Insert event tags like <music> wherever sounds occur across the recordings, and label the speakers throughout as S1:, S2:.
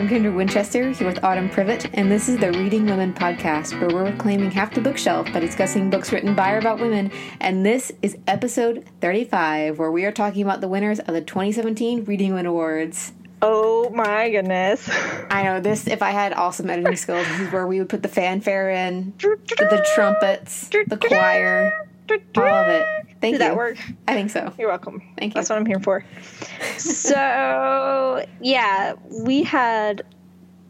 S1: I'm Kendra Winchester here with Autumn Privett, and this is the Reading Women podcast, where we're reclaiming half the bookshelf by discussing books written by or about women. And this is episode 35, where we are talking about the winners of the 2017 Reading Women Awards.
S2: Oh my goodness.
S1: I know this, if I had awesome editing skills, this is where we would put the fanfare in, <laughs> the trumpets, the choir, all of it. Thank
S2: Did
S1: you.
S2: that work?
S1: I think so.
S2: You're welcome.
S1: Thank you.
S2: That's what I'm here for. so, <laughs> yeah, we had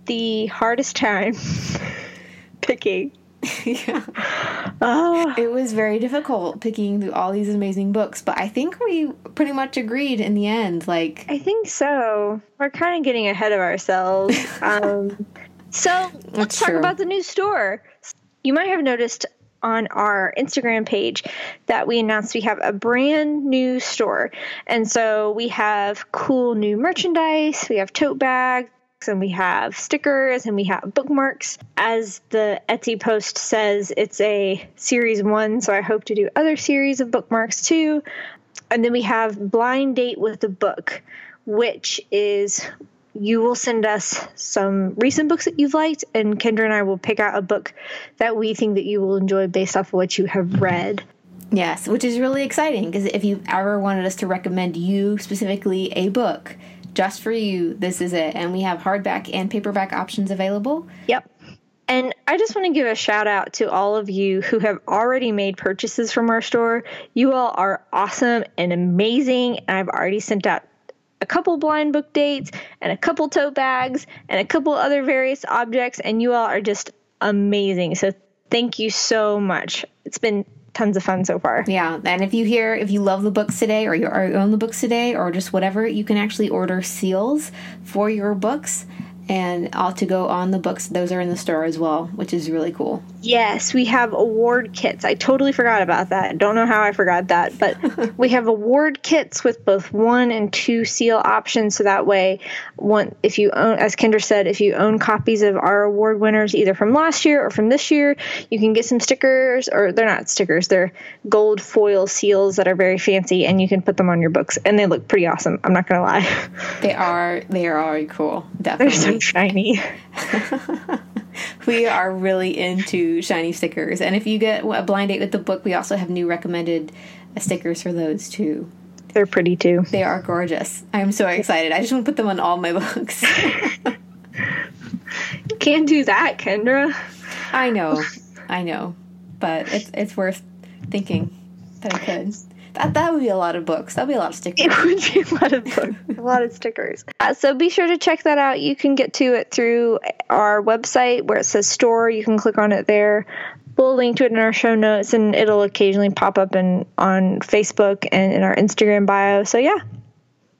S2: the hardest time <laughs> picking.
S1: yeah. <laughs>
S2: Oh,
S1: It was very difficult picking through all these amazing books, but I think we pretty much agreed in the end. Like,
S2: I think so. We're kind of getting ahead of ourselves. Um, so, let's talk
S1: true.
S2: about the new store. You might have noticed on our Instagram page that we announced we have a brand new store. And so we have cool new merchandise, we have tote bags, and we have stickers and we have bookmarks. As the Etsy post says, it's a series one, so I hope to do other series of bookmarks too. And then we have blind date with the book, which is you will send us some recent books that you've liked, and Kendra and I will pick out a book that we think that you will enjoy based off of what you have read.
S1: yes, which is really exciting because if you've ever wanted us to recommend you specifically a book just for you, this is it. And we have hardback and paperback options available.
S2: Yep. And I just want to give a shout out to all of you who have already made purchases from our store. You all are awesome and amazing. And I've already sent out a couple blind book dates and a couple tote bags and a couple other various objects. And you all are just amazing. So thank you so much. It's been tons of fun so far.
S1: Yeah, and if you hear if you love the books today, or you own the books today, or just whatever, you can actually order seals for your books and all to go on the books. Those are in the store as well, which is really cool.
S2: Yes, we have award kits. I totally forgot about that. Don't know how I forgot that, but <laughs> we have award kits with both one and two seal options. So that way, one if you own, as Kendra said, if you own copies of our award winners either from last year or from this year, you can get some stickers, or they're not stickers, they're gold foil seals that are very fancy, and you can put them on your books, and they look pretty awesome. I'm not gonna lie,
S1: They are they are already cool. Definitely.
S2: They're so shiny. <laughs>
S1: we are really into shiny stickers. And if you get a blind date with the book, we also have new recommended stickers for those too.
S2: They're pretty too.
S1: They are gorgeous. I'm so excited. I just want to put them on all my books.
S2: You can't do that, Kendra.
S1: I know, I know, but it's it's worth thinking that I could. That that would be a lot of books. That would be a lot of stickers.
S2: It would be a lot of books, a lot of stickers. Uh, so be sure to check that out. You can get to it through our website where it says store. You can click on it there. We'll link to it in our show notes, and it'll occasionally pop up in on Facebook and in our Instagram bio. So yeah,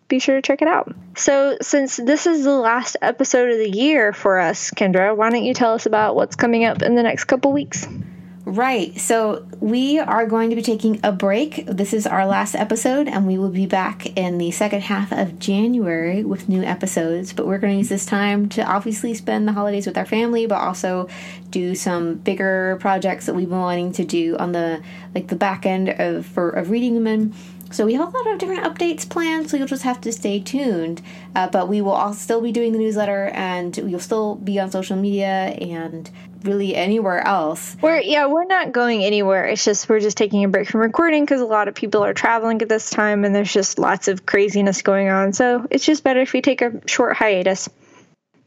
S2: be sure to check it out. So since this is the last episode of the year for us, Kendra, why don't you tell us about what's coming up in the next couple weeks?
S1: Right. So we are going to be taking a break. This is our last episode, and we will be back in the second half of January with new episodes. But we're going to use this time to obviously spend the holidays with our family, but also do some bigger projects that we've been wanting to do on the like the back end of for of reading women. So we have a lot of different updates planned, so you'll just have to stay tuned. Uh, but we will all still be doing the newsletter, and we'll still be on social media and really anywhere else.
S2: We're yeah, we're not going anywhere. It's just we're just taking a break from recording because a lot of people are traveling at this time, and there's just lots of craziness going on. So it's just better if we take a short hiatus.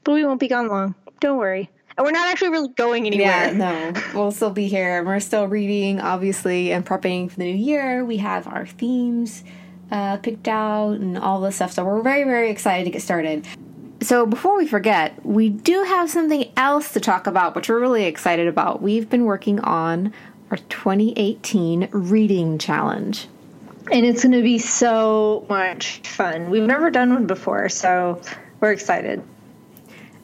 S2: But we won't be gone long. Don't worry. And we're not actually really going anywhere.
S1: Yeah, no, we'll still be here. We're still reading, obviously, and prepping for the new year. We have our themes uh, picked out and all the stuff. So we're very, very excited to get started. So before we forget, we do have something else to talk about, which we're really excited about. We've been working on our 2018 reading challenge.
S2: And it's going to be so much fun. We've never done one before, so we're excited.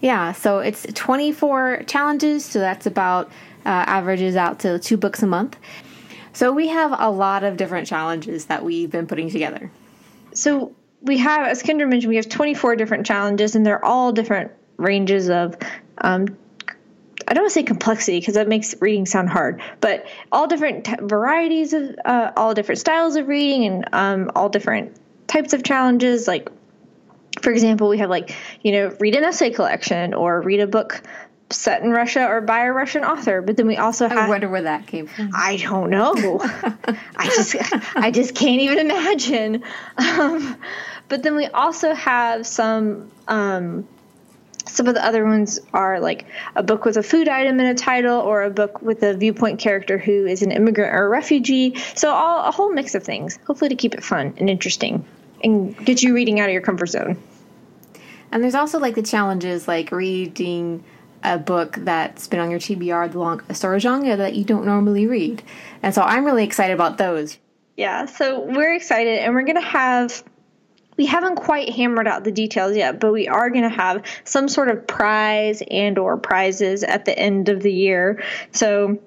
S1: Yeah, so it's 24 challenges, so that's about uh, averages out to two books a month. So we have a lot of different challenges that we've been putting together.
S2: So we have, as Kendra mentioned, we have 24 different challenges, and they're all different ranges of. Um, I don't want to say complexity because that makes reading sound hard, but all different t- varieties of, uh, all different styles of reading, and um, all different types of challenges. Like for example, we have like, you know, read an essay collection or read a book set in Russia or by a Russian author. But then we also have.
S1: I wonder where that came from.
S2: I don't know. <laughs> I just, I just can't even imagine. Um, but then we also have some. Um, some of the other ones are like a book with a food item in a title or a book with a viewpoint character who is an immigrant or a refugee. So all a whole mix of things, hopefully to keep it fun and interesting and get you reading out of your comfort zone.
S1: And there's also like the challenges like reading a book that's been on your TBR, the long story genre that you don't normally read. And so I'm really excited about those.
S2: Yeah, so we're excited and we're going to have we haven't quite hammered out the details yet, but we are going to have some sort of prize and or prizes at the end of the year. So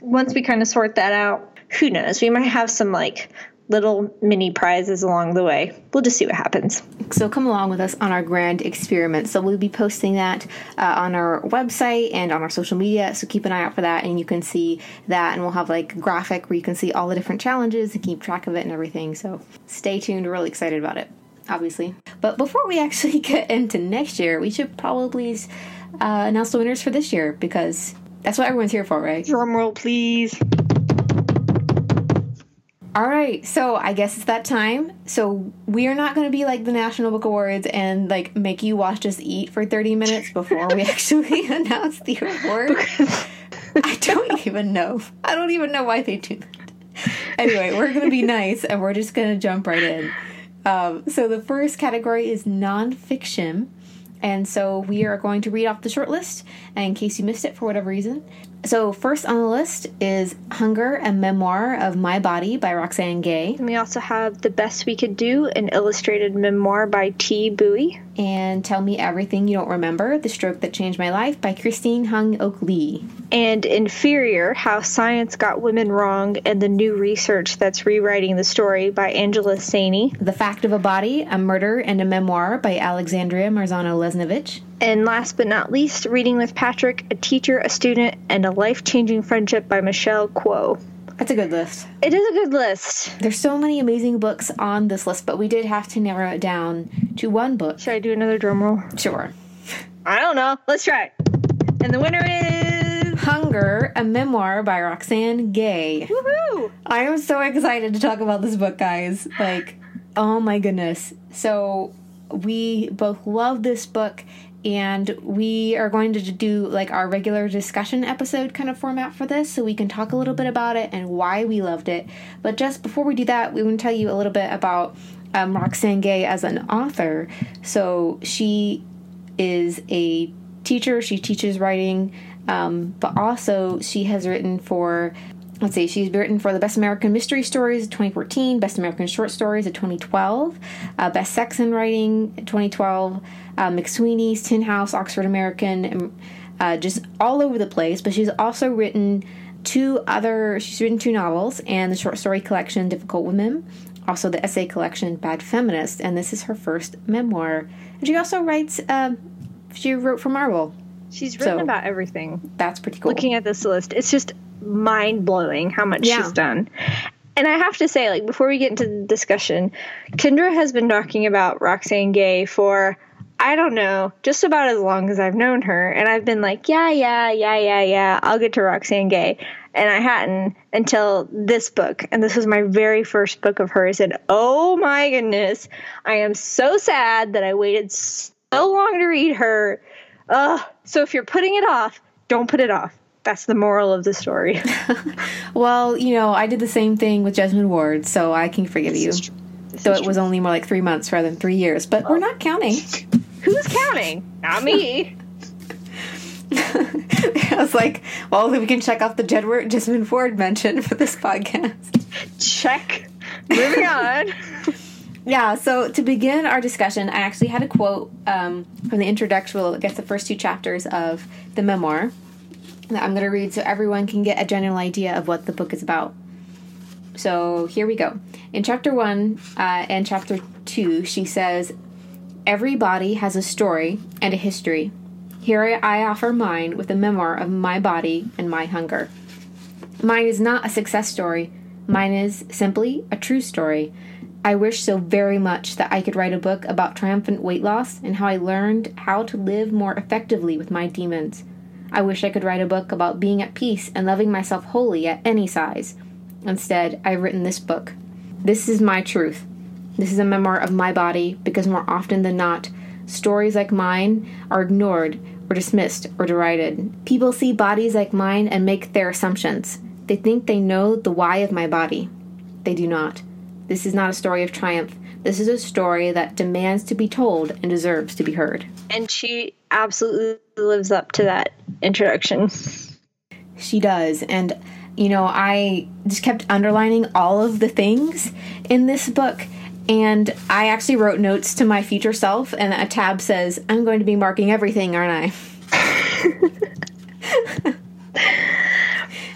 S2: once we kind of sort that out, who knows? We might have some like little mini prizes along the way. We'll just see what happens.
S1: So come along with us on our grand experiment. So we'll be posting that uh, on our website and on our social media. So keep an eye out for that, and you can see that. And we'll have like a graphic where you can see all the different challenges and keep track of it and everything. So stay tuned. We're really excited about it, obviously. But before we <laughs> actually get into next year, we should probably uh, announce the winners for this year because that's what everyone's here for, right?
S2: Drum roll, please.
S1: All right, so I guess it's that time. So we are not going to be like the National Book Awards and like make you watch us eat for 30 minutes before we <laughs> actually <laughs> announce the award. I don't even know. I don't even know why they do that. Anyway, we're going to be <laughs> nice and we're just going to jump right in. Um, so the first category is nonfiction. And so we are going to read off the short list in case you missed it for whatever reason. So, first on the list is Hunger, a memoir of my body by Roxane Gay.
S2: And we also have The Best We Could Do, an illustrated memoir by Thi Bui.
S1: And Tell Me Everything You Don't Remember, The Stroke That Changed My Life by Christine Hyung-Oak Lee.
S2: And Inferior, How Science Got Women Wrong and the New Research That's Rewriting the Story by Angela Saini.
S1: The Fact of a Body, a Murder and a Memoir by Alexandria Marzano Lesnevich.
S2: And last but not least, Reading with Patrick, a teacher, a student, and a life changing friendship by Michelle Kuo.
S1: That's a good list.
S2: It is a good list.
S1: There's so many amazing books on this list, but we did have to narrow it down to one book.
S2: Should I do another drum roll?
S1: Sure.
S2: I don't know. Let's try it. And the winner is
S1: Hunger, a memoir by Roxane Gay.
S2: Woohoo!
S1: I am so excited to talk about this book, guys. Like, oh my goodness. So, we both love this book and we are going to do like our regular discussion episode kind of format for this so we can talk a little bit about it and why we loved it. But just before we do that we want to tell you a little bit about um, roxane gay as an author. So she is a teacher she teaches writing um, but also she has written for let's see, she's written for the Best American Mystery Stories of 2014, Best American Short Stories of 2012, uh, Best Sex and Writing 2012, uh, McSweeney's, Tin House, Oxford American, uh, just all over the place. But she's also written two other, she's written two novels and the short story collection Difficult Women, also the essay collection Bad Feminist, and this is her first memoir. And she also writes, uh, she wrote for Marvel.
S2: She's written so, about everything.
S1: That's pretty cool.
S2: Looking at this list, it's just mind blowing how much yeah. she's done. And I have to say, like, before we get into the discussion, Kendra has been talking about Roxane Gay for, I don't know, just about as long as I've known her. And I've been like, yeah, yeah, yeah, yeah, yeah, I'll get to Roxane Gay. And I hadn't until this book. And this was my very first book of hers. And oh my goodness, I am so sad that I waited so long to read her. Ugh. So if you're putting it off, don't put it off that's the moral of the story. <laughs>
S1: well, you know, I did the same thing with Jesmyn Ward, so I can forgive you. So it was only more like three months rather than three years, but we're not counting.
S2: Who's counting? Not me. <laughs>
S1: I was like, well, we can check off the Jedward Jesmyn Ford mention for this podcast.
S2: Check. Moving <laughs> on.
S1: yeah, so to begin our discussion, I actually had a quote um, from the introductory, I guess the first two chapters of the memoir that I'm going to read so everyone can get a general idea of what the book is about. So here we go. In chapter one uh, and chapter two, she says, Every body has a story and a history. Here I offer mine with a memoir of my body and my hunger. Mine is not a success story, mine is simply a true story. I wish so very much that I could write a book about triumphant weight loss and how I learned how to live more effectively with my demons. I wish I could write a book about being at peace and loving myself wholly at any size. Instead, I've written this book. This is my truth. This is a memoir of my body because more often than not, stories like mine are ignored or dismissed or derided. People see bodies like mine and make their assumptions. They think they know the why of my body. They do not. This is not a story of triumph. This is a story that demands to be told and deserves to be heard.
S2: And she absolutely lives up to that introduction.
S1: She does. And, you know, I just kept underlining all of the things in this book. And I actually wrote notes to my future self, and a tab says, I'm going to be marking everything, aren't I?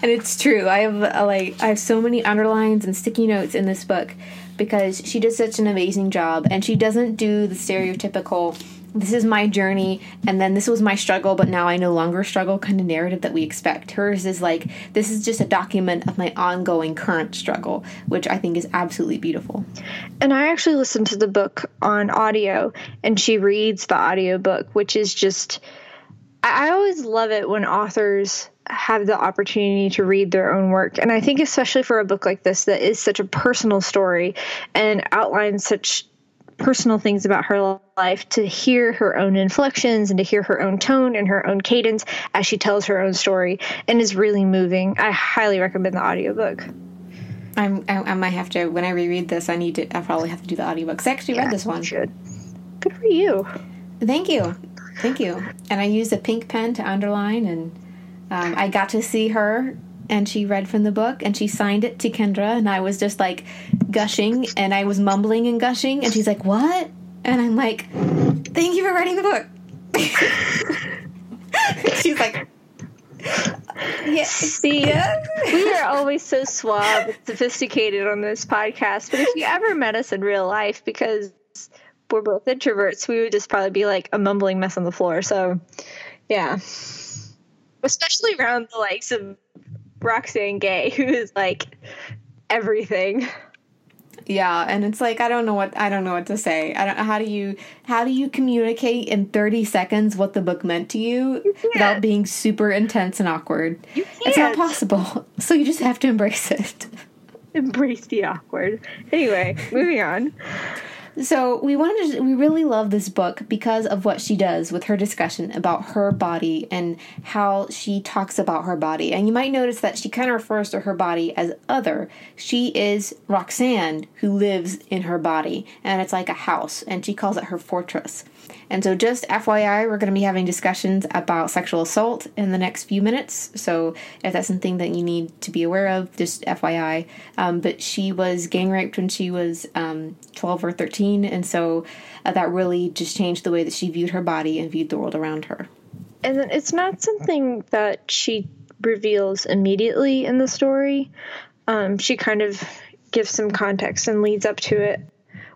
S1: and it's true. I have uh, like I have so many underlines and sticky notes in this book because she does such an amazing job, and she doesn't do the stereotypical. This is my journey, and then this was my struggle, but now I no longer struggle kind of narrative that we expect. Hers is like, this is just a document of my ongoing current struggle, which I think is absolutely beautiful.
S2: And I actually listened to the book on audio, and she reads the audio book, which is just. I always love it when authors have the opportunity to read their own work. And I think, especially for a book like this that is such a personal story and outlines such personal things about her life, to hear her own inflections and to hear her own tone and her own cadence as she tells her own story and is really moving. I highly recommend the audiobook.
S1: I'm, I, I might have to, when I reread this, I need to, I probably have to do the audiobook. I actually yeah, read this one.
S2: Should. Good for you.
S1: Thank you. Thank you. And I used a pink pen to underline and um, I got to see her and she read from the book and she signed it to Kendra and I was just like gushing and I was mumbling and gushing and she's like, "What?" And I'm like, "Thank you for writing the book." <laughs> she's like,
S2: yeah, see, yeah. we are always so suave and sophisticated on this podcast. But if you ever met us in real life, because we're both introverts, we would just probably be like a mumbling mess on the floor. So, yeah especially around the likes of Roxane Gay, <laughs> who is like everything.
S1: Yeah, and it's like I don't know what I don't know what to say. I don't how do you how do you communicate in 30 seconds what the book meant to you, you without being super intense and awkward? You can't. It's not possible. <laughs> So you just have to embrace it.
S2: Embrace the awkward. Anyway, moving on.
S1: So we wanted to, we really love this book because of what she does with her discussion about her body and how she talks about her body. And you might notice that she kind of refers to her body as other. She is Roxane who lives in her body and it's like a house and she calls it her fortress. And so, just FYI, we're going to be having discussions about sexual assault in the next few minutes. So, if that's something that you need to be aware of, just FYI. Um, but she was gang raped when she was um, 12 or 13. And so, uh, that really just changed the way that she viewed her body and viewed the world around her.
S2: And it's not something that she reveals immediately in the story. Um, she kind of gives some context and leads up to it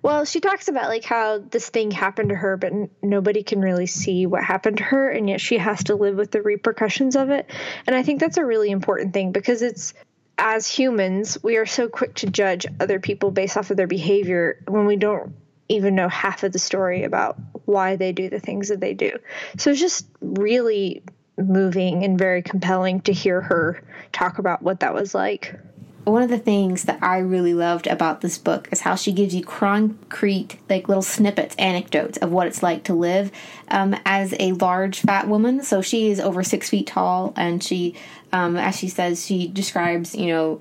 S2: well, she talks about like how this thing happened to her, but n- nobody can really see what happened to her, and yet she has to live with the repercussions of it. And I think that's a really important thing because it's as humans, we are so quick to judge other people based off of their behavior when we don't even know half of the story about why they do the things that they do. So it's just really moving and very compelling to hear her talk about what that was like
S1: one of the things that I really loved about this book is how she gives you concrete, like little snippets, anecdotes of what it's like to live um, as a large fat woman. So she is over six feet tall, and she, um, as she says, she describes, you know,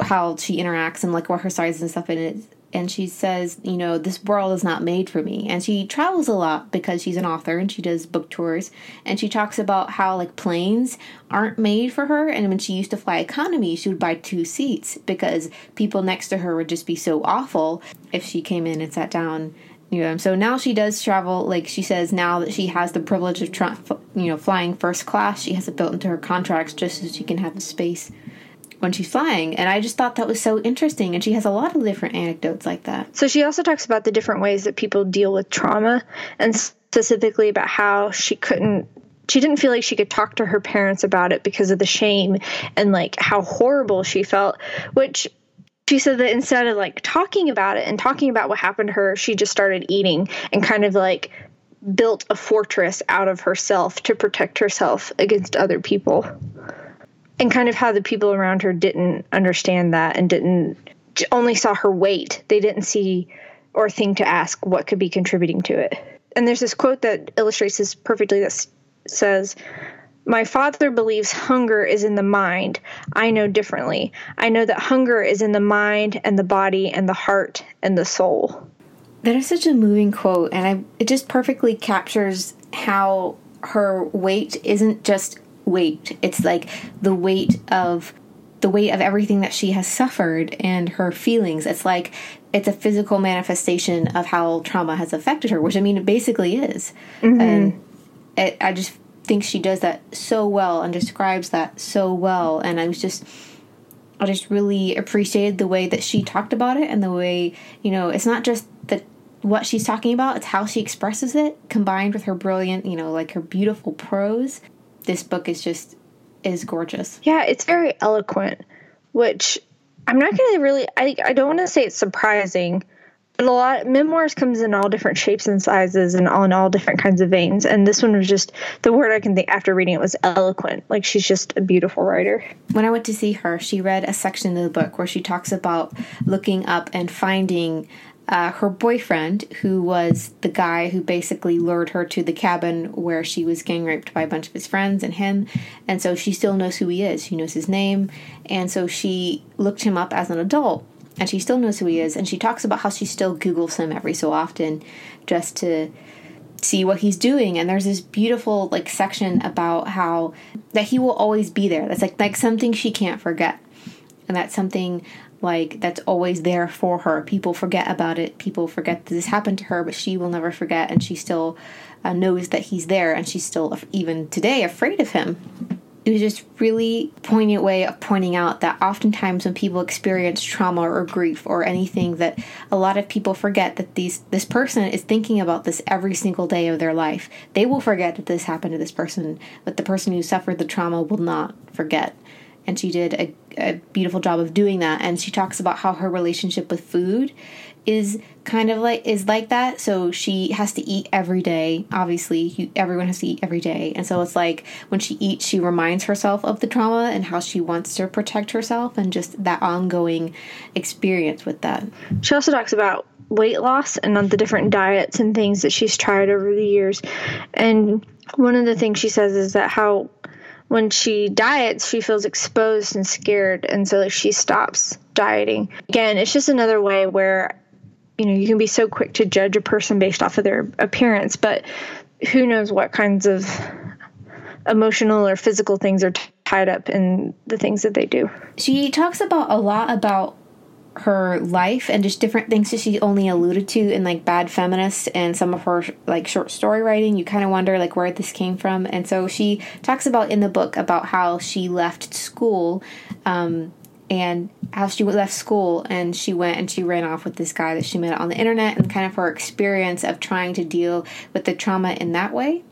S1: how she interacts and like what her size and stuff, and it's and she says, you know, this world is not made for me. And she travels a lot because she's an author and she does book tours. And she talks about how, like, planes aren't made for her. And when she used to fly economy, she would buy two seats because people next to her would just be so awful if she came in and sat down. You know, so now she does travel. Like she says, now that she has the privilege of, tra- you know, flying first class, she has it built into her contracts just so she can have the space when she's flying. And I just thought that was so interesting. And she has a lot of different anecdotes like that.
S2: So she also talks about the different ways that people deal with trauma and specifically about how she couldn't she didn't feel like she could talk to her parents about it because of the shame and like how horrible she felt which she said that instead of like talking about it and talking about what happened to her, she just started eating and kind of like built a fortress out of herself to protect herself against other people. And kind of how the people around her didn't understand that and didn't only saw her weight. They didn't see or think to ask what could be contributing to it. And there's this quote that illustrates this perfectly that says, my father believes hunger is in the mind. I know differently. I know that hunger is in the mind and the body and the heart and the soul.
S1: That is such a moving quote, and I, it just perfectly captures how her weight isn't just weight. It's like the weight of the weight of everything that she has suffered and her feelings. It's like it's a physical manifestation of how trauma has affected her, which I mean, it basically is. Mm-hmm. And it, I just think she does that so well and describes that so well. And I was just, I just really appreciated the way that she talked about it and the way, you know, it's not just the what she's talking about, it's how she expresses it combined with her brilliant, you know, like her beautiful prose. This book is just is gorgeous.
S2: Yeah, it's very eloquent, which I'm not going to really I I don't want to say it's surprising but a lot memoirs comes in all different shapes and sizes and all in all different kinds of veins and this one was just the word i can think after reading it was eloquent like she's just a beautiful writer
S1: when i went to see her she read a section of the book where she talks about looking up and finding uh, her boyfriend, who was the guy who basically lured her to the cabin where she was gang raped by a bunch of his friends and him. And so she still knows who he is. She knows his name. And so she looked him up as an adult and she still knows who he is and she talks about how she still googles him every so often just to see what he's doing and there's this beautiful like section about how that he will always be there that's like like something she can't forget and that's something like that's always there for her. People forget about it. People forget that this happened to her but she will never forget and she still uh, knows that he's there and she's still even today afraid of him. It was just really poignant way of pointing out that oftentimes when people experience trauma or grief or anything that a lot of people forget that these this person is thinking about this every single day of their life. They will forget that this happened to this person but the person who suffered the trauma will not forget and she did a, a beautiful job of doing that. And she talks about how her relationship with food is kind of like is like that. So she has to eat every day. Obviously everyone has to eat every day. And so it's like when she eats she reminds herself of the trauma and how she wants to protect herself and just that ongoing experience with that.
S2: She also talks about weight loss and on the different diets and things that she's tried over the years. And one of the things she says is that how when she diets, she feels exposed and scared, and so like, she stops dieting. Again, it's just another way where you know you can be so quick to judge a person based off of their appearance, but who knows what kinds of emotional or physical things are t- tied up in the things that they do.
S1: She talks about a lot about her life and just different things that she only alluded to in like bad feminist and some of her like short story writing. You kind of wonder like where this came from. And so she talks about in the book about how she left school um, and how she left school and she went and she ran off with this guy that she met on the internet and kind of her experience of trying to deal with the trauma in that way.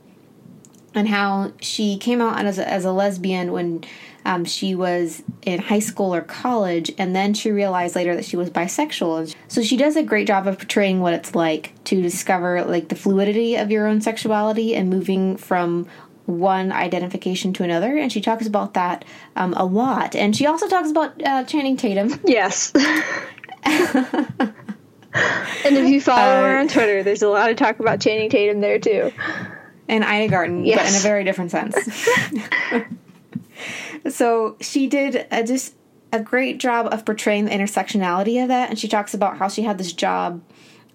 S1: And how she came out as a, as a lesbian when um, she was in high school or college, and then she realized later that she was bisexual. So she does a great job of portraying what it's like to discover like the fluidity of your own sexuality and moving from one identification to another, and she talks about that um, a lot. And she also talks about uh, Channing Tatum. <laughs>
S2: Yes. <laughs> and if you follow uh, her on Twitter, there's a lot of talk about Channing Tatum there too.
S1: And Ina Garten, yes. but in a very different sense. <laughs> so she did a, just a great job of portraying the intersectionality of that, and she talks about how she had this job.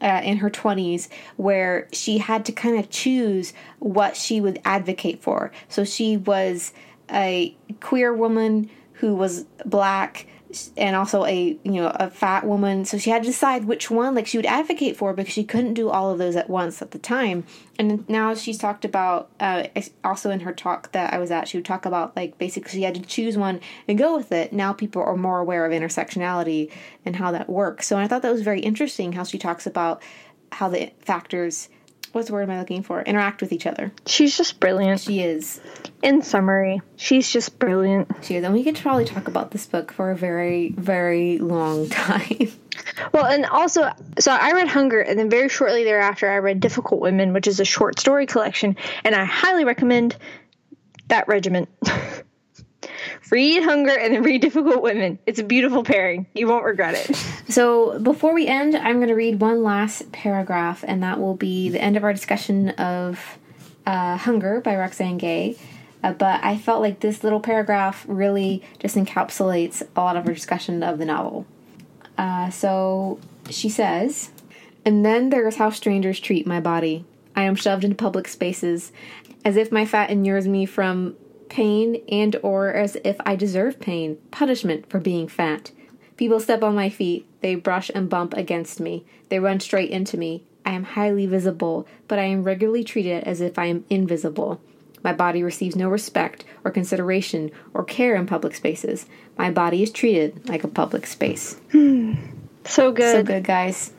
S1: Uh, in her 20s, where she had to kind of choose what she would advocate for. So she was a queer woman who was black and also a you know a fat woman. So she had to decide which one like she would advocate for because she couldn't do all of those at once at the time. And now she's talked about uh, also in her talk that i was at she would talk about like basically she had to choose one and go with it. Now people are more aware of intersectionality and how that works. So i thought that was very interesting how she talks about how the factors what's the word am I looking for? Interact with each other.
S2: She's just brilliant.
S1: She is.
S2: In summary, she's just brilliant.
S1: She is. And we could probably talk about this book for a very, very long <laughs> time.
S2: Well, and also, so I read Hunger, and then very shortly thereafter, I read Difficult Women, which is a short story collection, and I highly recommend that regiment. <laughs> read Hunger and then read Difficult Women. It's a beautiful pairing. You won't regret it. <laughs>
S1: So, before we end, I'm going to read one last paragraph, and that will be the end of our discussion of uh, Hunger by Roxane Gay. Uh, but I felt like this little paragraph really just encapsulates a lot of our discussion of the novel. Uh, so she says, And then there is how strangers treat my body. I am shoved into public spaces as if my fat inures me from pain and or as if I deserve pain, punishment for being fat. People step on my feet, they brush and bump against me, they run straight into me. I am highly visible, but I am regularly treated as if I am invisible. My body receives no respect or consideration or care in public spaces. My body is treated like a public space. Hmm.
S2: So good.
S1: So good, guys.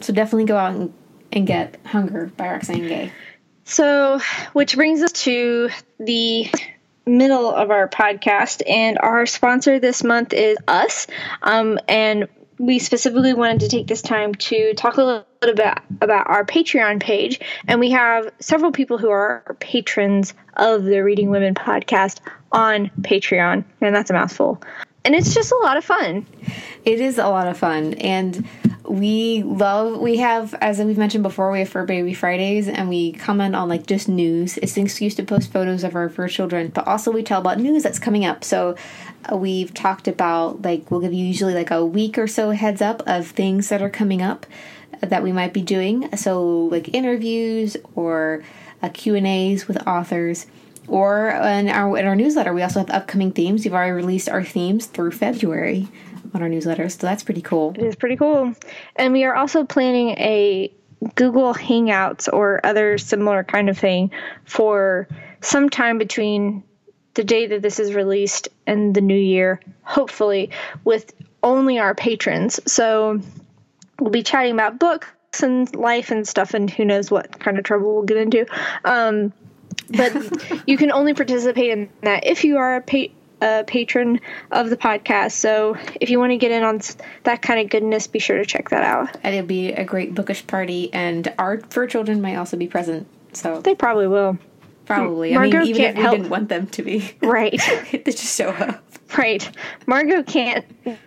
S1: So definitely go out and, and get Hunger by Roxane Gay.
S2: So, which brings us to the middle of our podcast, and our sponsor this month is us. Um, and we specifically wanted to take this time to talk a little bit about, about our Patreon page. And we have several people who are patrons of the Reading Women podcast on Patreon, and that's a mouthful. And it's just a lot of fun.
S1: It is a lot of fun. And we love we have as we've mentioned before we have fur baby fridays and we comment on like just news. It's an excuse to post photos of our fur children but also we tell about news that's coming up. So uh, we've talked about like we'll give you usually like a week or so heads up of things that are coming up that we might be doing. So like interviews or uh, q and a's with authors or in our in our newsletter we also have upcoming themes. We've already released our themes through february on our newsletter. So that's pretty cool.
S2: It is pretty cool. And we are also planning a Google Hangouts or other similar kind of thing for sometime between the day that this is released and the new year, hopefully, with only our patrons. So we'll be chatting about books and life and stuff, and who knows what kind of trouble we'll get into. Um, but <laughs> you can only participate in that if you are a pa- a patron of the podcast. So if you want to get in on that kind of goodness, be sure to check that out.
S1: And it'll be a great bookish party, and our fur children might also be present. So
S2: they probably will.
S1: Probably. Margot I mean, even if we help. didn't want them to be.
S2: Right. <laughs>
S1: they just show up.
S2: Right. Margot can't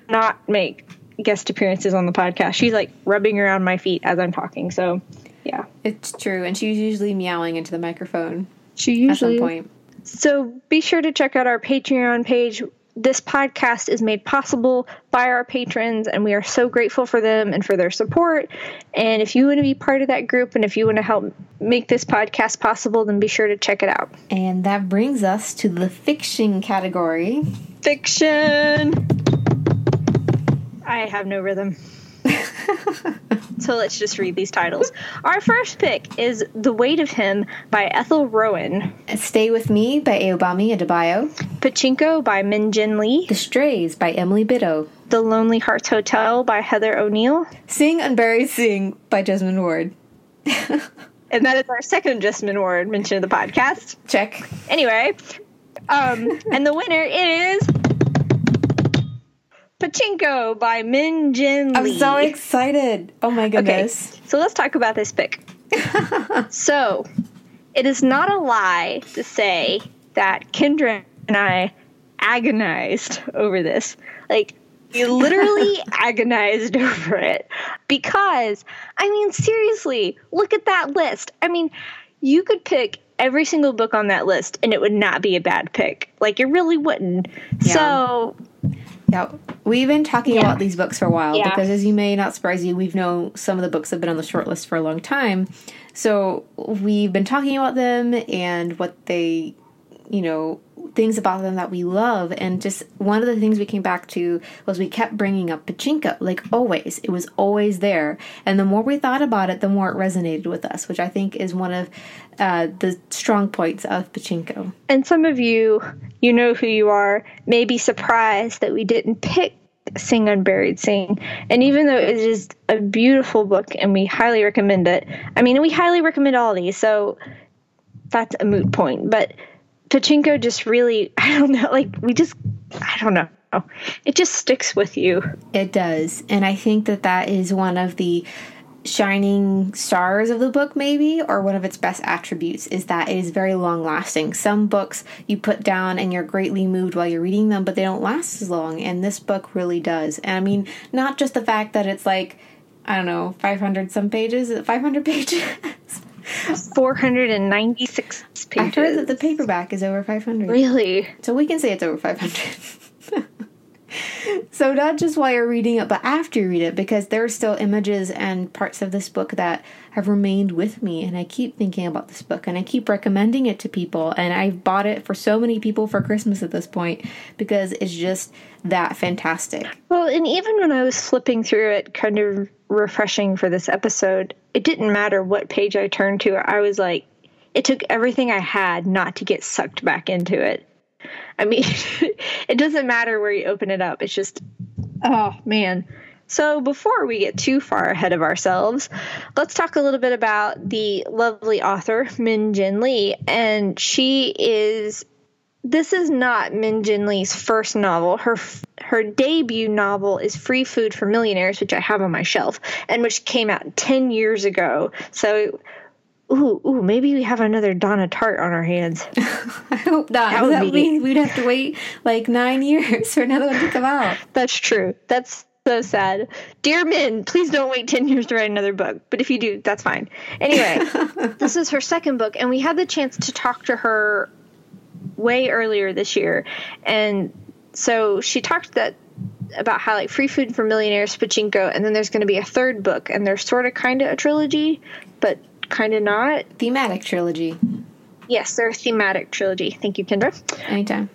S2: not make guest appearances on the podcast. She's like rubbing around my feet as I'm talking. So, yeah.
S1: It's true. And she's usually meowing into the microphone.
S2: She usually.
S1: At some point.
S2: So be sure to check out our Patreon page. This podcast is made possible by our patrons, and we are so grateful for them and for their support. And if you want to be part of that group and if you want to help make this podcast possible, then be sure to check it out.
S1: And that brings us to the fiction category.
S2: Fiction! I have no rhythm. So let's just read these titles. Our first pick is The Weight of Him by Ethel Rohan.
S1: Stay With Me by Ayobami Adebayo.
S2: Pachinko by Min Jin Lee.
S1: The Strays by Emily Bitto.
S2: The Lonely Hearts Hotel by Heather O'Neill.
S1: Sing Unburied Sing by Jesmyn Ward. <laughs>
S2: and that is our second Jesmyn Ward mention of the podcast.
S1: Check.
S2: Anyway, um, and the winner is Pachinko by Min Jin Lee.
S1: I'm so excited. Oh my goodness.
S2: Okay, so let's talk about this pick. <laughs> so, it is not a lie to say that Kendra and I agonized over this. Like, we <laughs> literally agonized over it. Because, I mean, seriously, look at that list. I mean, you could pick every single book on that list and it would not be a bad pick. Like, it really wouldn't. Yeah. So
S1: yeah, we've been talking yeah. about these books for a while yeah. because, as you may not surprise you, we've known some of the books have been on the short list for a long time. So we've been talking about them and what they, you know, things about them that we love. And just one of the things we came back to was we kept bringing up Pachinko, like always. It was always there. And the more we thought about it, the more it resonated with us, which I think is one of uh, the strong points of Pachinko.
S2: And some of you, you know who you are, may be surprised that we didn't pick Sing Unburied Sing. And even though it is a beautiful book and we highly recommend it, I mean, we highly recommend all these, so that's a moot point. But Pachinko just really, <laughs> I don't know, like, we just, I don't know. It just sticks with you.
S1: It does. And I think that that is one of the shining stars of the book maybe or one of its best attributes is that it is very long lasting some books you put down and you're greatly moved while you're reading them but they don't last as long and this book really does. And i mean not just the fact that it's like i don't know 500 some pages 500 <laughs> pages?
S2: 496 pages
S1: i heard that the paperback is over 500
S2: really?
S1: So we can say it's over 500 <laughs> <laughs> so not just while you're reading it, but after you read it, because there are still images and parts of this book that have remained with me, and I keep thinking about this book, and I keep recommending it to people, and I've bought it for so many people for Christmas at this point because it's just that fantastic.
S2: Well, and even when I was flipping through it, kind of refreshing for this episode, it didn't matter what page I turned to. I was like, it took everything I had not to get sucked back into it. I mean, <laughs> it doesn't matter where you open it up. It's just, oh man. So, before we get too far ahead of ourselves, let's talk a little bit about the lovely author, Min Jin Lee. And she is, this is not Min Jin Lee's first novel. Her, her debut novel is Free Food for Millionaires, which I have on my shelf, and which came out 10 years ago. So, Ooh, ooh, maybe we have another Donna Tartt on our hands. <laughs>
S1: I hope not. That, would that mean we'd have to wait like nine years for another one to come out.
S2: That's true. That's so sad. Dear Min, please don't wait 10 years to write another book. But if you do, that's fine. Anyway, <laughs> this is her second book, and we had the chance to talk to her way earlier this year. And so she talked that about how like free food for millionaires, pachinko, and then there's going to be a third book, and they're sort of kind of a trilogy, but kind of not.
S1: Thematic trilogy.
S2: Yes, they're a thematic trilogy. Thank you, Kendra.
S1: Anytime.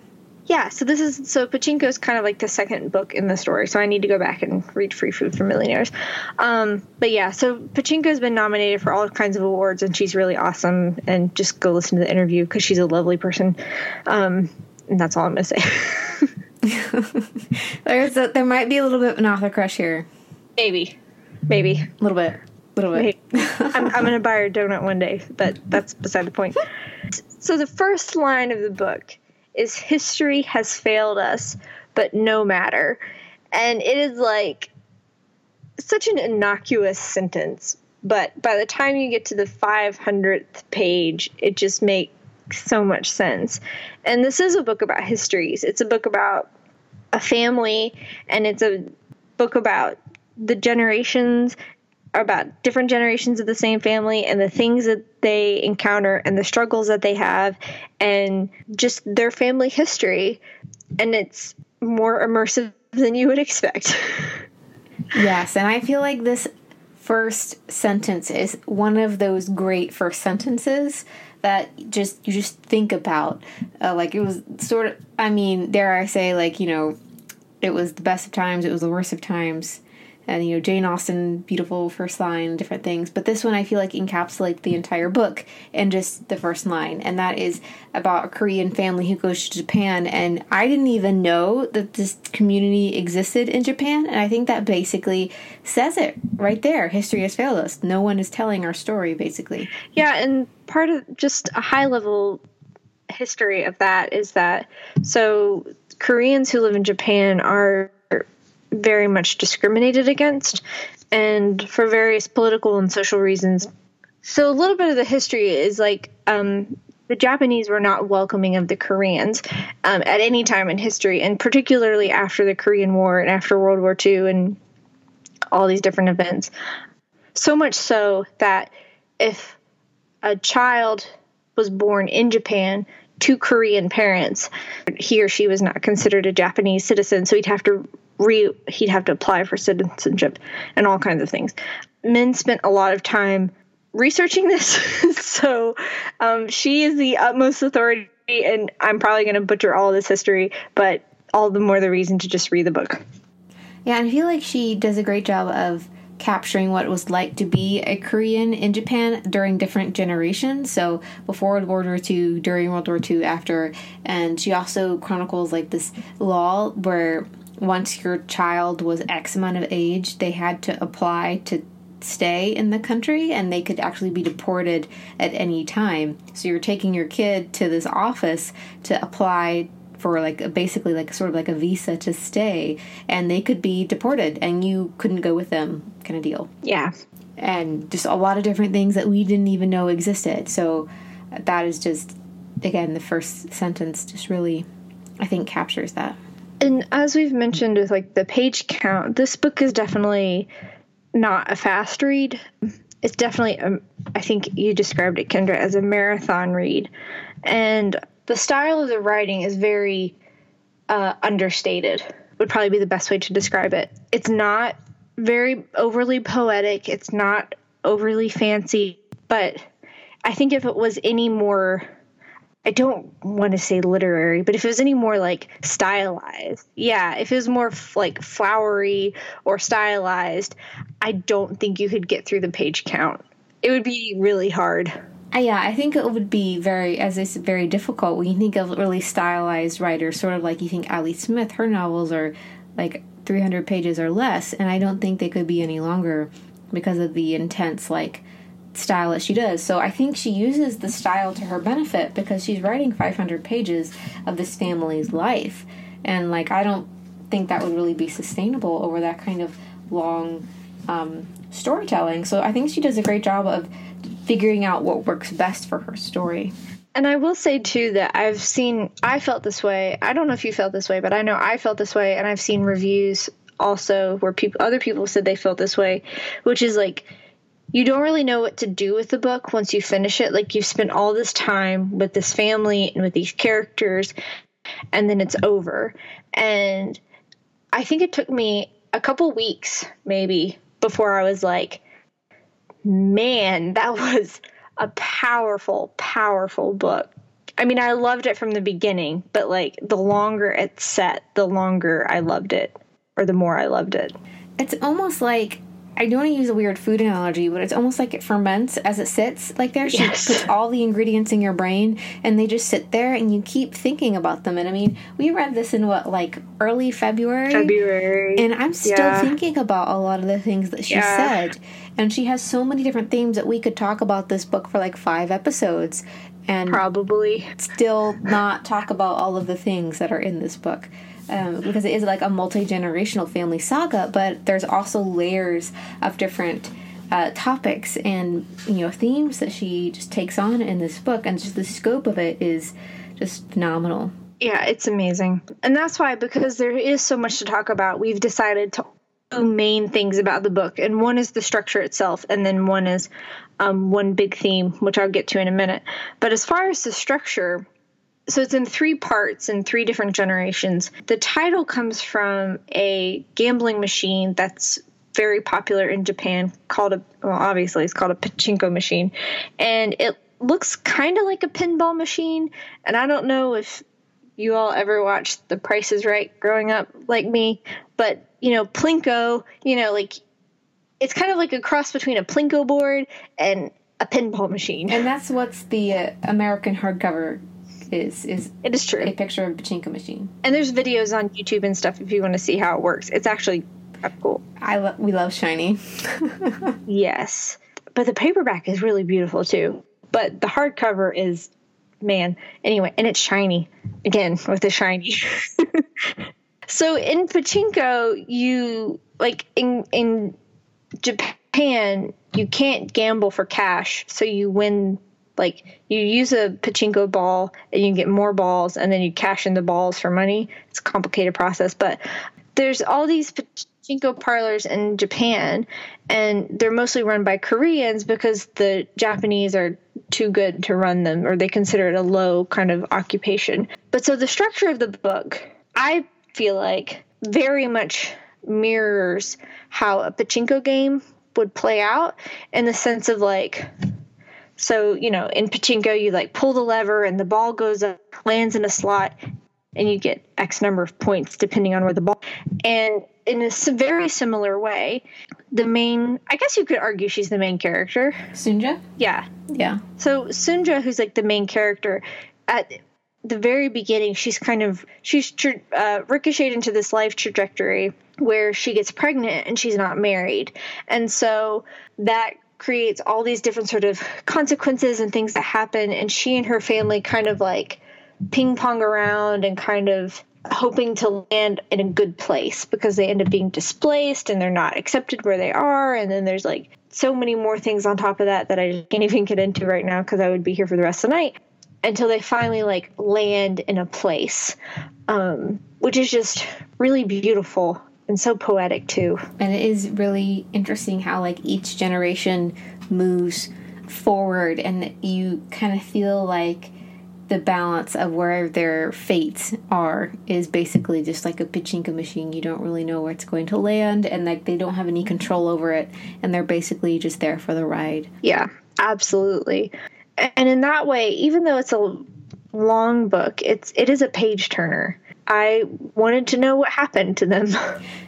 S2: Yeah, so this is so Pachinko is kind of like the second book in the story, so I need to go back and read Free Food for Millionaires. Um, but yeah, so Pachinko has been nominated for all kinds of awards, and she's really awesome. And just go listen to the interview because she's a lovely person. Um, and that's all I'm gonna say. <laughs>
S1: There's a, there might be a little bit of an author crush here.
S2: Maybe, maybe
S1: a little bit little bit. <laughs>
S2: I'm, I'm going to buy her donut one day, but that's beside the point. So the first line of the book is history has failed us, but no matter. And it is like such an innocuous sentence, but by the time you get to the 500th page, it just makes so much sense. And this is a book about histories. It's a book about a family and it's a book about the generations about different generations of the same family and the things that they encounter and the struggles that they have and just their family history. And it's more immersive than you would expect. <laughs>
S1: Yes and i feel like this first sentence is one of those great first sentences that just you just think about. Uh, like it was sort of i mean dare i say like you know it was the best of times it was the worst of times and you know Jane Austen, beautiful first line, different things. But this one I feel like encapsulates the entire book in just the first line, and that is about a Korean family who goes to Japan. And I didn't even know that this community existed in Japan, and I think that basically says it right there. History has failed us. No one is telling our story, basically.
S2: Yeah, and part of just a high level history of that is that so Koreans who live in Japan are very much discriminated against and for various political and social reasons. So, a little bit of the history is like um, the Japanese were not welcoming of the Koreans um, at any time in history, and particularly after the Korean War and after World War II and all these different events. So much so that if a child was born in Japan to Korean parents, he or she was not considered a Japanese citizen, so he'd have to re he'd have to apply for citizenship and all kinds of things. Min spent a lot of time researching this, <laughs> so um, she is the utmost authority, and I'm probably going to butcher all this history, but all the more the reason to just read the book.
S1: Yeah, I feel like she does a great job of capturing what it was like to be a Korean in Japan during different generations. So before World War II, during World War II, after, and she also chronicles like this law where once your child was X amount of age, they had to apply to stay in the country and they could actually be deported at any time. So you're taking your kid to this office to apply for like basically like sort of like a visa to stay and they could be deported and you couldn't go with them kind of deal.
S2: Yeah.
S1: And just a lot of different things that we didn't even know existed. So that is just again the first sentence just really I think captures that.
S2: And as we've mentioned with like the page count, this book is definitely not a fast read. It's definitely, a, um, I think you described it, Kendra, as a marathon read. And the style of the writing is very uh, understated, would probably be the best way to describe it. It's not very overly poetic, it's not overly fancy, but I think if it was any more I don't want to say literary, but if it was any more like stylized, yeah, if it was more f- like flowery or stylized, I don't think you could get through the page count. It would be really hard.
S1: Uh, yeah, I think it would be very, as I said, very difficult when you think of really stylized writers, sort of like you think Ali Smith, her novels are like 300 pages or less, and I don't think they could be any longer because of the intense, like, style that she does. So I think she uses the style to her benefit because she's writing 500 pages of this family's life. And like I don't think that would really be sustainable over that kind of long um, storytelling. So I think she does a great job of figuring out what works best for her story.
S2: And I will say too that I've seen I felt this way. I don't know if you felt this way, but I know I felt this way and I've seen reviews also where people other people said they felt this way, which is like you don't really know what to do with the book once you finish it. Like you've spent all this time with this family and with these characters, and then it's over. And I think it took me a couple weeks, maybe, before I was like, man, that <laughs> was a powerful, powerful book. I mean, I loved it from the beginning, but like the longer it set, the longer I loved it, or the more I loved it.
S1: It's almost like I don't want to use a weird food analogy, but it's almost like it ferments as it sits like there. She yes. puts all the ingredients in your brain and they just sit there and you keep thinking about them. And I mean, we read this in what, like early February?
S2: February.
S1: And I'm still yeah. thinking about a lot of the things that she yeah. said. And she has so many different themes that we could talk about this book for like five episodes and
S2: probably
S1: still not talk about all of the things that are in this book um, because it is like a multi generational family saga, but there's also layers of different uh, topics and you know themes that she just takes on in this book, and just the scope of it is just phenomenal.
S2: Yeah, it's amazing, and that's why because there is so much to talk about, we've decided to main things about the book, and one is the structure itself, and then one is um, one big theme, which I'll get to in a minute. But as far as the structure, so it's in three parts in three different generations. The title comes from a gambling machine that's very popular in Japan called a well obviously it's called a pachinko machine. And it looks kind of like a pinball machine. And I don't know if you all ever watched The Price is Right growing up like me but you know plinko you know like it's kind of like a cross between a plinko board and a pinball machine.
S1: And that's what's the uh, American hardcover is is
S2: it is true
S1: a picture of a pachinko machine.
S2: And there's videos on YouTube and stuff if you want to see how it works. It's actually cool.
S1: I lo- we love shiny. <laughs>
S2: yes, but the paperback is really beautiful too. But the hardcover is man. Anyway, and it's shiny again with the shiny. <laughs> so in pachinko, you like in in Japan, you can't gamble for cash, so you win like you use a pachinko ball and you get more balls and then you cash in the balls for money. It's a complicated process, but there's all these pachinko parlors in Japan and they're mostly run by Koreans because the Japanese are too good to run them or they consider it a low kind of occupation. But so the structure of the book, I feel like very much mirrors how a pachinko game would play out in the sense of like so, you know, in pachinko, you like pull the lever and the ball goes up, lands in a slot, and you get X number of points depending on where the ball. And in a very similar way, the main, I guess you could argue she's the main character.
S1: Sunja?
S2: Yeah.
S1: Yeah.
S2: So Sunja, who's like the main character, at the very beginning, she's kind of she's uh, ricocheted into this life trajectory where she gets pregnant and she's not married, and so that creates all these different sort of consequences and things that happen, and she and her family kind of like ping pong around and kind of hoping to land in a good place because they end up being displaced and they're not accepted where they are, and then there's like so many more things on top of that that I can't <laughs> even get into right now because I would be here for the rest of the night until they finally like land in a place, um, which is just really beautiful and so poetic too.
S1: And it is really interesting how like each generation moves forward, and you kind of feel like the balance of where their fates are is basically just like a pachinko machine. You don't really know where it's going to land, and like they don't have any control over it, and they're basically just there for the ride.
S2: Yeah, absolutely. And in that way, even though it's a long book, it's it is a page turner. I wanted to know what happened to them. <laughs>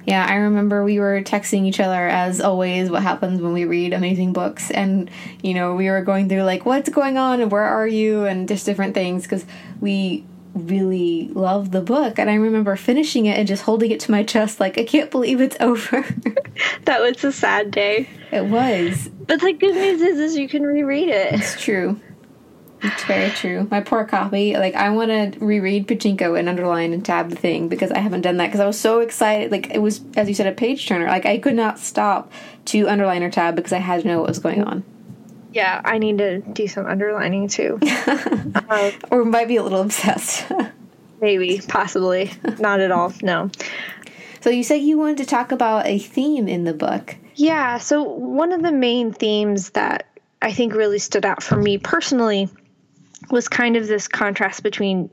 S1: Yeah, I remember we were texting each other as always what happens when we read amazing books and you know, we were going through like what's going on and where are you and just different things cuz we really love the book and I remember finishing it and just holding it to my chest like I can't believe it's <laughs> over. <laughs>
S2: that was a sad day.
S1: It was.
S2: But the good news is is you can reread it.
S1: It's true. It's very true. My poor copy. Like I want to reread Pachinko and underline and tab the thing because I haven't done that because I was so excited. Like it was, as you said, a page turner. Like I could not stop to underline or tab because I had to know what was going on.
S2: Yeah, I need to do some underlining too.
S1: uh, <laughs> or might be a little obsessed.
S2: maybe, possibly, not at all. No.
S1: So you said you wanted to talk about a theme in the book.
S2: Yeah. So one of the main themes that I think really stood out for me personally was kind of this contrast between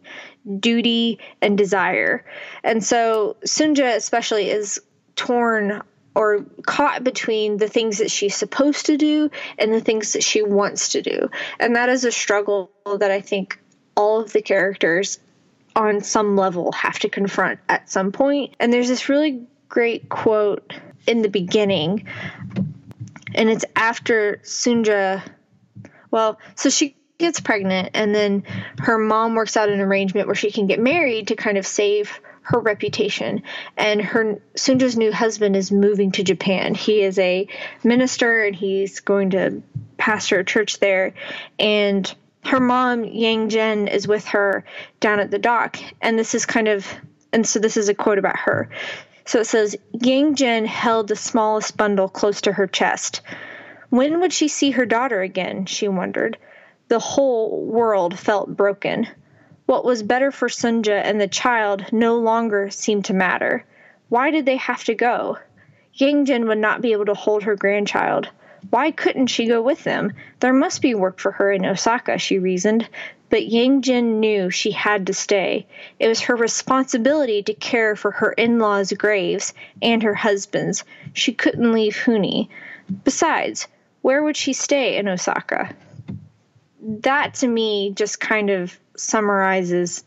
S2: duty and desire. And so Sunja, especially, is torn or caught between the things that she's supposed to do and the things that she wants to do. And that is a struggle that I think all of the characters on some level have to confront at some point. And there's this really great quote in the beginning, and it's after Sunja. Well, so she gets pregnant and then her mom works out an arrangement where she can get married to kind of save her reputation and her Sunja's new husband is moving to Japan. He is a minister and he's going to pastor a church there and her mom Yangjin is with her down at the dock and this is kind of and so this is a quote about her. So it says Yangjin held the smallest bundle close to her chest. When would she see her daughter again? she wondered. The whole world felt broken. What was better for Sunja and the child no longer seemed to matter. Why did they have to go? Yangjin would not be able to hold her grandchild. Why couldn't she go with them? There must be work for her in Osaka, she reasoned. But Yangjin knew she had to stay. It was her responsibility to care for her in laws' graves and her husband's. She couldn't leave Hoonie. Besides, where would she stay in Osaka? That to me just kind of summarizes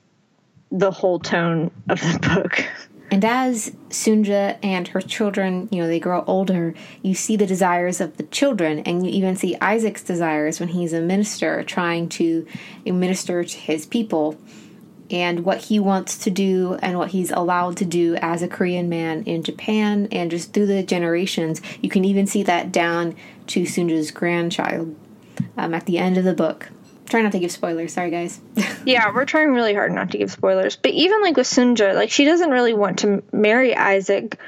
S2: the whole tone of the book.
S1: And as Sunja and her children, you know, they grow older, you see the desires of the children, and you even see Isaac's desires when he's a minister trying to minister to his people and what he wants to do and what he's allowed to do as a Korean man in Japan and just through the generations. You can even see that down to Sunja's grandchild um, at the end of the book. Try not to give spoilers. Sorry, guys. <laughs>
S2: yeah, we're trying really hard not to give spoilers. But even like with Sunja, like she doesn't really want to marry Isaac.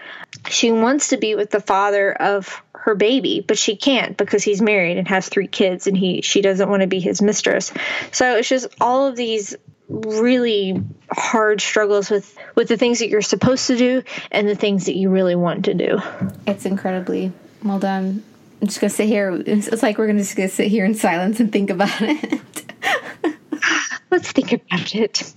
S2: She wants to be with the father of her baby, but she can't because he's married and has three kids, and he she doesn't want to be his mistress. So it's just all of these really hard struggles with with the things that you're supposed to do and the things that you really want to do.
S1: It's incredibly well done. I'm just gonna sit here. It's like we're gonna just gonna sit here in silence and think about it. <laughs>
S2: Let's think about it.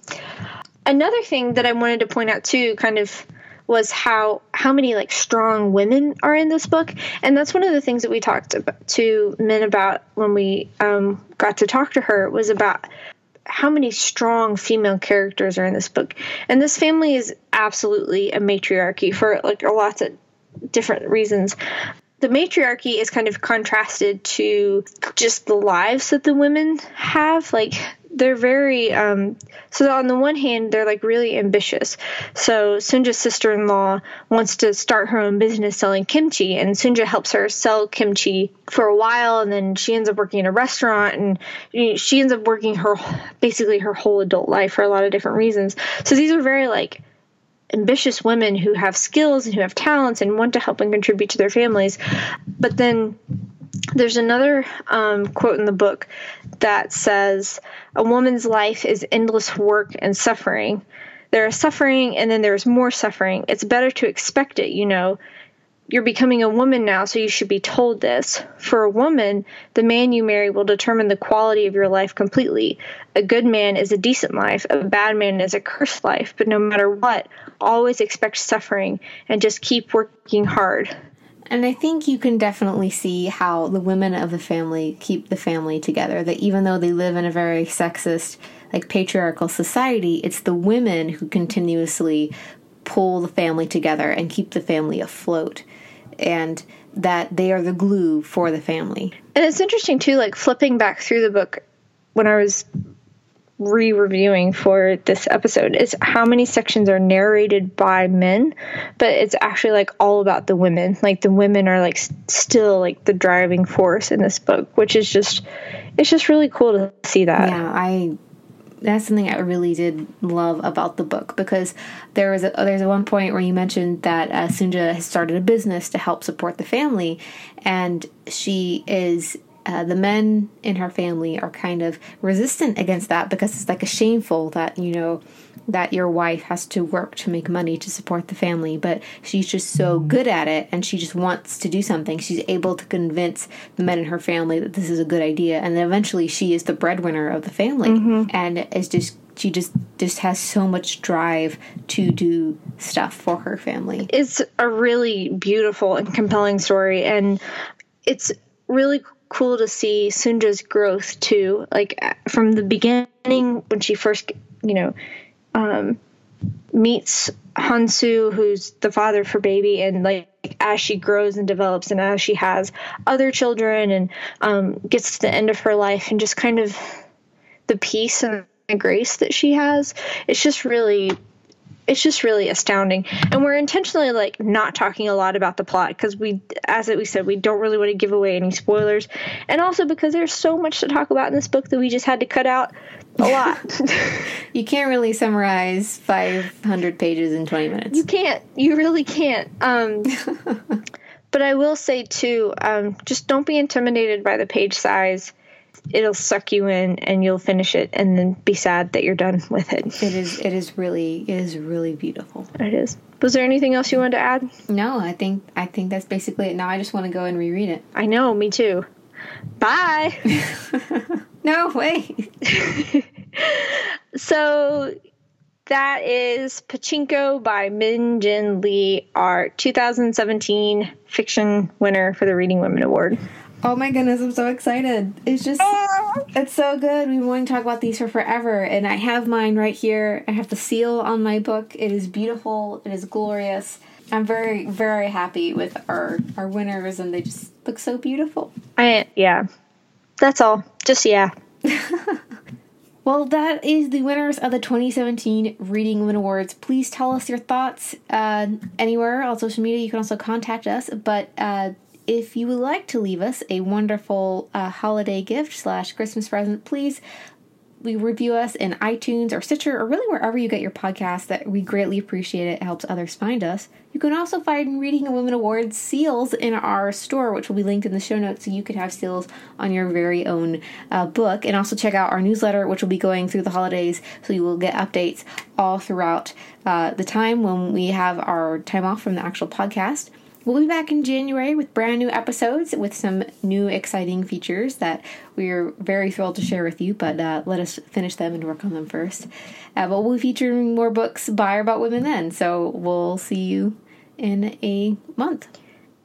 S2: Another thing that I wanted to point out too, kind of, was how how many like strong women are in this book, and that's one of the things that we talked about, to Min about when we um, got to talk to her was about how many strong female characters are in this book. And this family is absolutely a matriarchy for like lots of different reasons the matriarchy is kind of contrasted to just the lives that the women have. Like they're very um, so on the one hand they're like really ambitious so sunja's sister-in-law wants to start her own business selling kimchi and sunja helps her sell kimchi for a while and then she ends up working in a restaurant and she ends up working her basically her whole adult life for a lot of different reasons so these are very like ambitious women who have skills and who have talents and want to help and contribute to their families but then there's another um, quote in the book that says, A woman's life is endless work and suffering. There is suffering and then there's more suffering. It's better to expect it, you know. You're becoming a woman now, so you should be told this. For a woman, the man you marry will determine the quality of your life completely. A good man is a decent life, a bad man is a cursed life. But no matter what, always expect suffering and just keep working hard.
S1: And I think you can definitely see how the women of the family keep the family together. That even though they live in a very sexist, like patriarchal society, it's the women who continuously pull the family together and keep the family afloat. And that they are the glue for the family.
S2: And it's interesting too, like flipping back through the book when I was re-reviewing for this episode is how many sections are narrated by men but it's actually like all about the women like the women are like still like the driving force in this book which is just it's just really cool to see that
S1: yeah i that's something I really did love about the book because there was a, there's one point where you mentioned that uh, Sunja has started a business to help support the family, and she is uh, the men in her family are kind of resistant against that because it's like a shameful that you know that your wife has to work to make money to support the family but she's just so good at it and she just wants to do something she's able to convince the men in her family that this is a good idea and then eventually she is the breadwinner of the family mm-hmm. and it's just she just just has so much drive to do stuff for her family
S2: it's a really beautiful and compelling story and it's really cool to see Sunja's growth too. Like from the beginning when she first, you know, um, meets Hansu, who's the father for baby, and like as she grows and develops, and as she has other children, and um, gets to the end of her life, and just kind of the peace and grace that she has, it's just really it's just really astounding. And we're intentionally like not talking a lot about the plot because we, as we said, we don't really want to give away any spoilers, and also because there's so much to talk about in this book that we just had to cut out a lot. <laughs>
S1: you can't really summarize 500 pages in 20 minutes.
S2: You can't. You really can't. Um, <laughs> but I will say too, um, just don't be intimidated by the page size it'll suck you in and you'll finish it and then be sad that you're done <laughs> with it.
S1: It is it is really it is really beautiful.
S2: It is. Was there anything else you wanted to add?
S1: No, I think I think that's basically it. Now I just want to go and reread it.
S2: I know, me too. Bye. <laughs> <laughs>
S1: no, wait.
S2: so that is Pachinko by Min Jin Lee, our 2017 fiction winner for the Reading Women Award.
S1: Oh my goodness, I'm so excited. It's just, it's so good. We've been wanting to talk about these for forever. And I have mine right here. I have the seal on my book. It is beautiful, it is glorious. I'm very, very happy with our, our winners, and they just look so beautiful.
S2: I, yeah. That's all. Just, yeah. <laughs>
S1: Well, that is the winners of the 2017 Reading Women Awards. Please tell us your thoughts uh, anywhere on social media. You can also contact us, but uh, if you would like to leave us a wonderful uh, holiday gift slash Christmas present, please we review us in iTunes or Stitcher or really wherever you get your podcast. That we greatly appreciate it. It helps others find us. You can also find Reading a Women Awards seals in our store, which will be linked in the show notes, so you could have seals on your very own uh, book. And also check out our newsletter, which will be going through the holidays, so you will get updates all throughout uh, the time when we have our time off from the actual podcast. We'll be back in January with brand new episodes with some new exciting features that we're very thrilled to share with you, but uh, let us finish them and work on them first. Uh, but we'll be featuring more books by or about women then, so we'll see you in a month.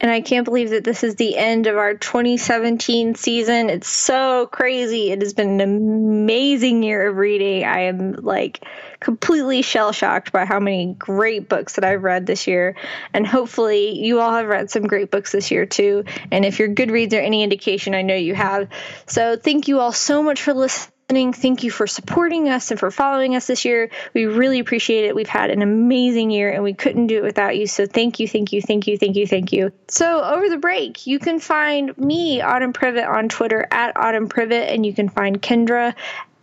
S2: And I can't believe that this is the end of our 2017 season. It's so crazy. It has been an amazing year of reading. I am like completely shell shocked by how many great books that I've read this year. And hopefully, you all have read some great books this year too. And if your Goodreads are any indication, I know you have. So, thank you all so much for listening Thank you for supporting us and for following us this year. We really appreciate it. We've had an amazing year and we couldn't do it without you. So thank you, thank you, thank you, thank you, thank you. So over the break, you can find me, Autumn Privett, on Twitter at Autumn Privett, and you can find Kendra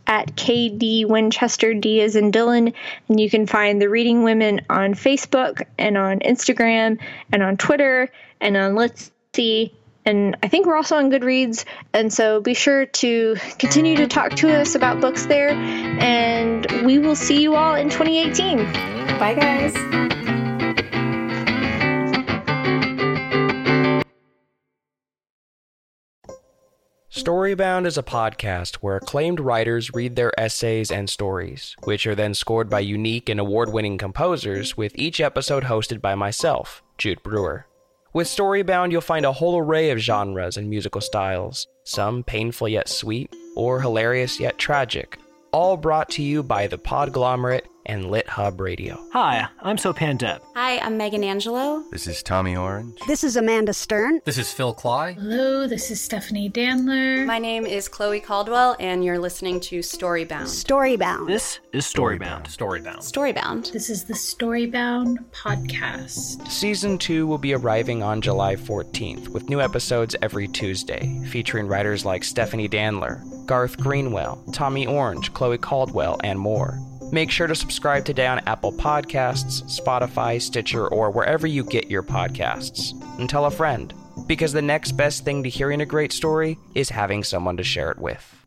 S2: at KD Winchester D as in Dylan. And you can find the Reading Women on Facebook and on Instagram and on Twitter and on Let's See and I think we're also on Goodreads. And so be sure to continue to talk to us about books there. And we will see you all in 2018.
S1: Bye, guys.
S3: Storybound is a podcast where acclaimed writers read their essays and stories, which are then scored by unique and award winning composers, with each episode hosted by myself, Jude Brewer. With Storybound, you'll find a whole array of genres and musical styles, some painful yet sweet, or hilarious yet tragic, all brought to you by the Podglomerate and Lit Hub Radio.
S4: Hi, I'm Sopan Deb.
S5: Hi, I'm Megan Angelo.
S6: This is Tommy Orange.
S7: This is Amanda Stern.
S8: This is Phil Klay.
S9: Hello, this is Stephanie Danler.
S5: My name is Chloe Caldwell, and you're listening to Storybound.
S7: Storybound.
S4: This is Storybound.
S8: Storybound.
S5: Storybound.
S9: This is the Storybound podcast.
S3: Season 2 will be arriving on July 14th, with new episodes every Tuesday, featuring writers like Stephanie Danler, Garth Greenwell, Tommy Orange, Chloe Caldwell, and more. Make sure to subscribe today on Apple Podcasts, Spotify, Stitcher, or wherever you get your podcasts. And tell a friend, because the next best thing to hearing a great story is having someone to share it with.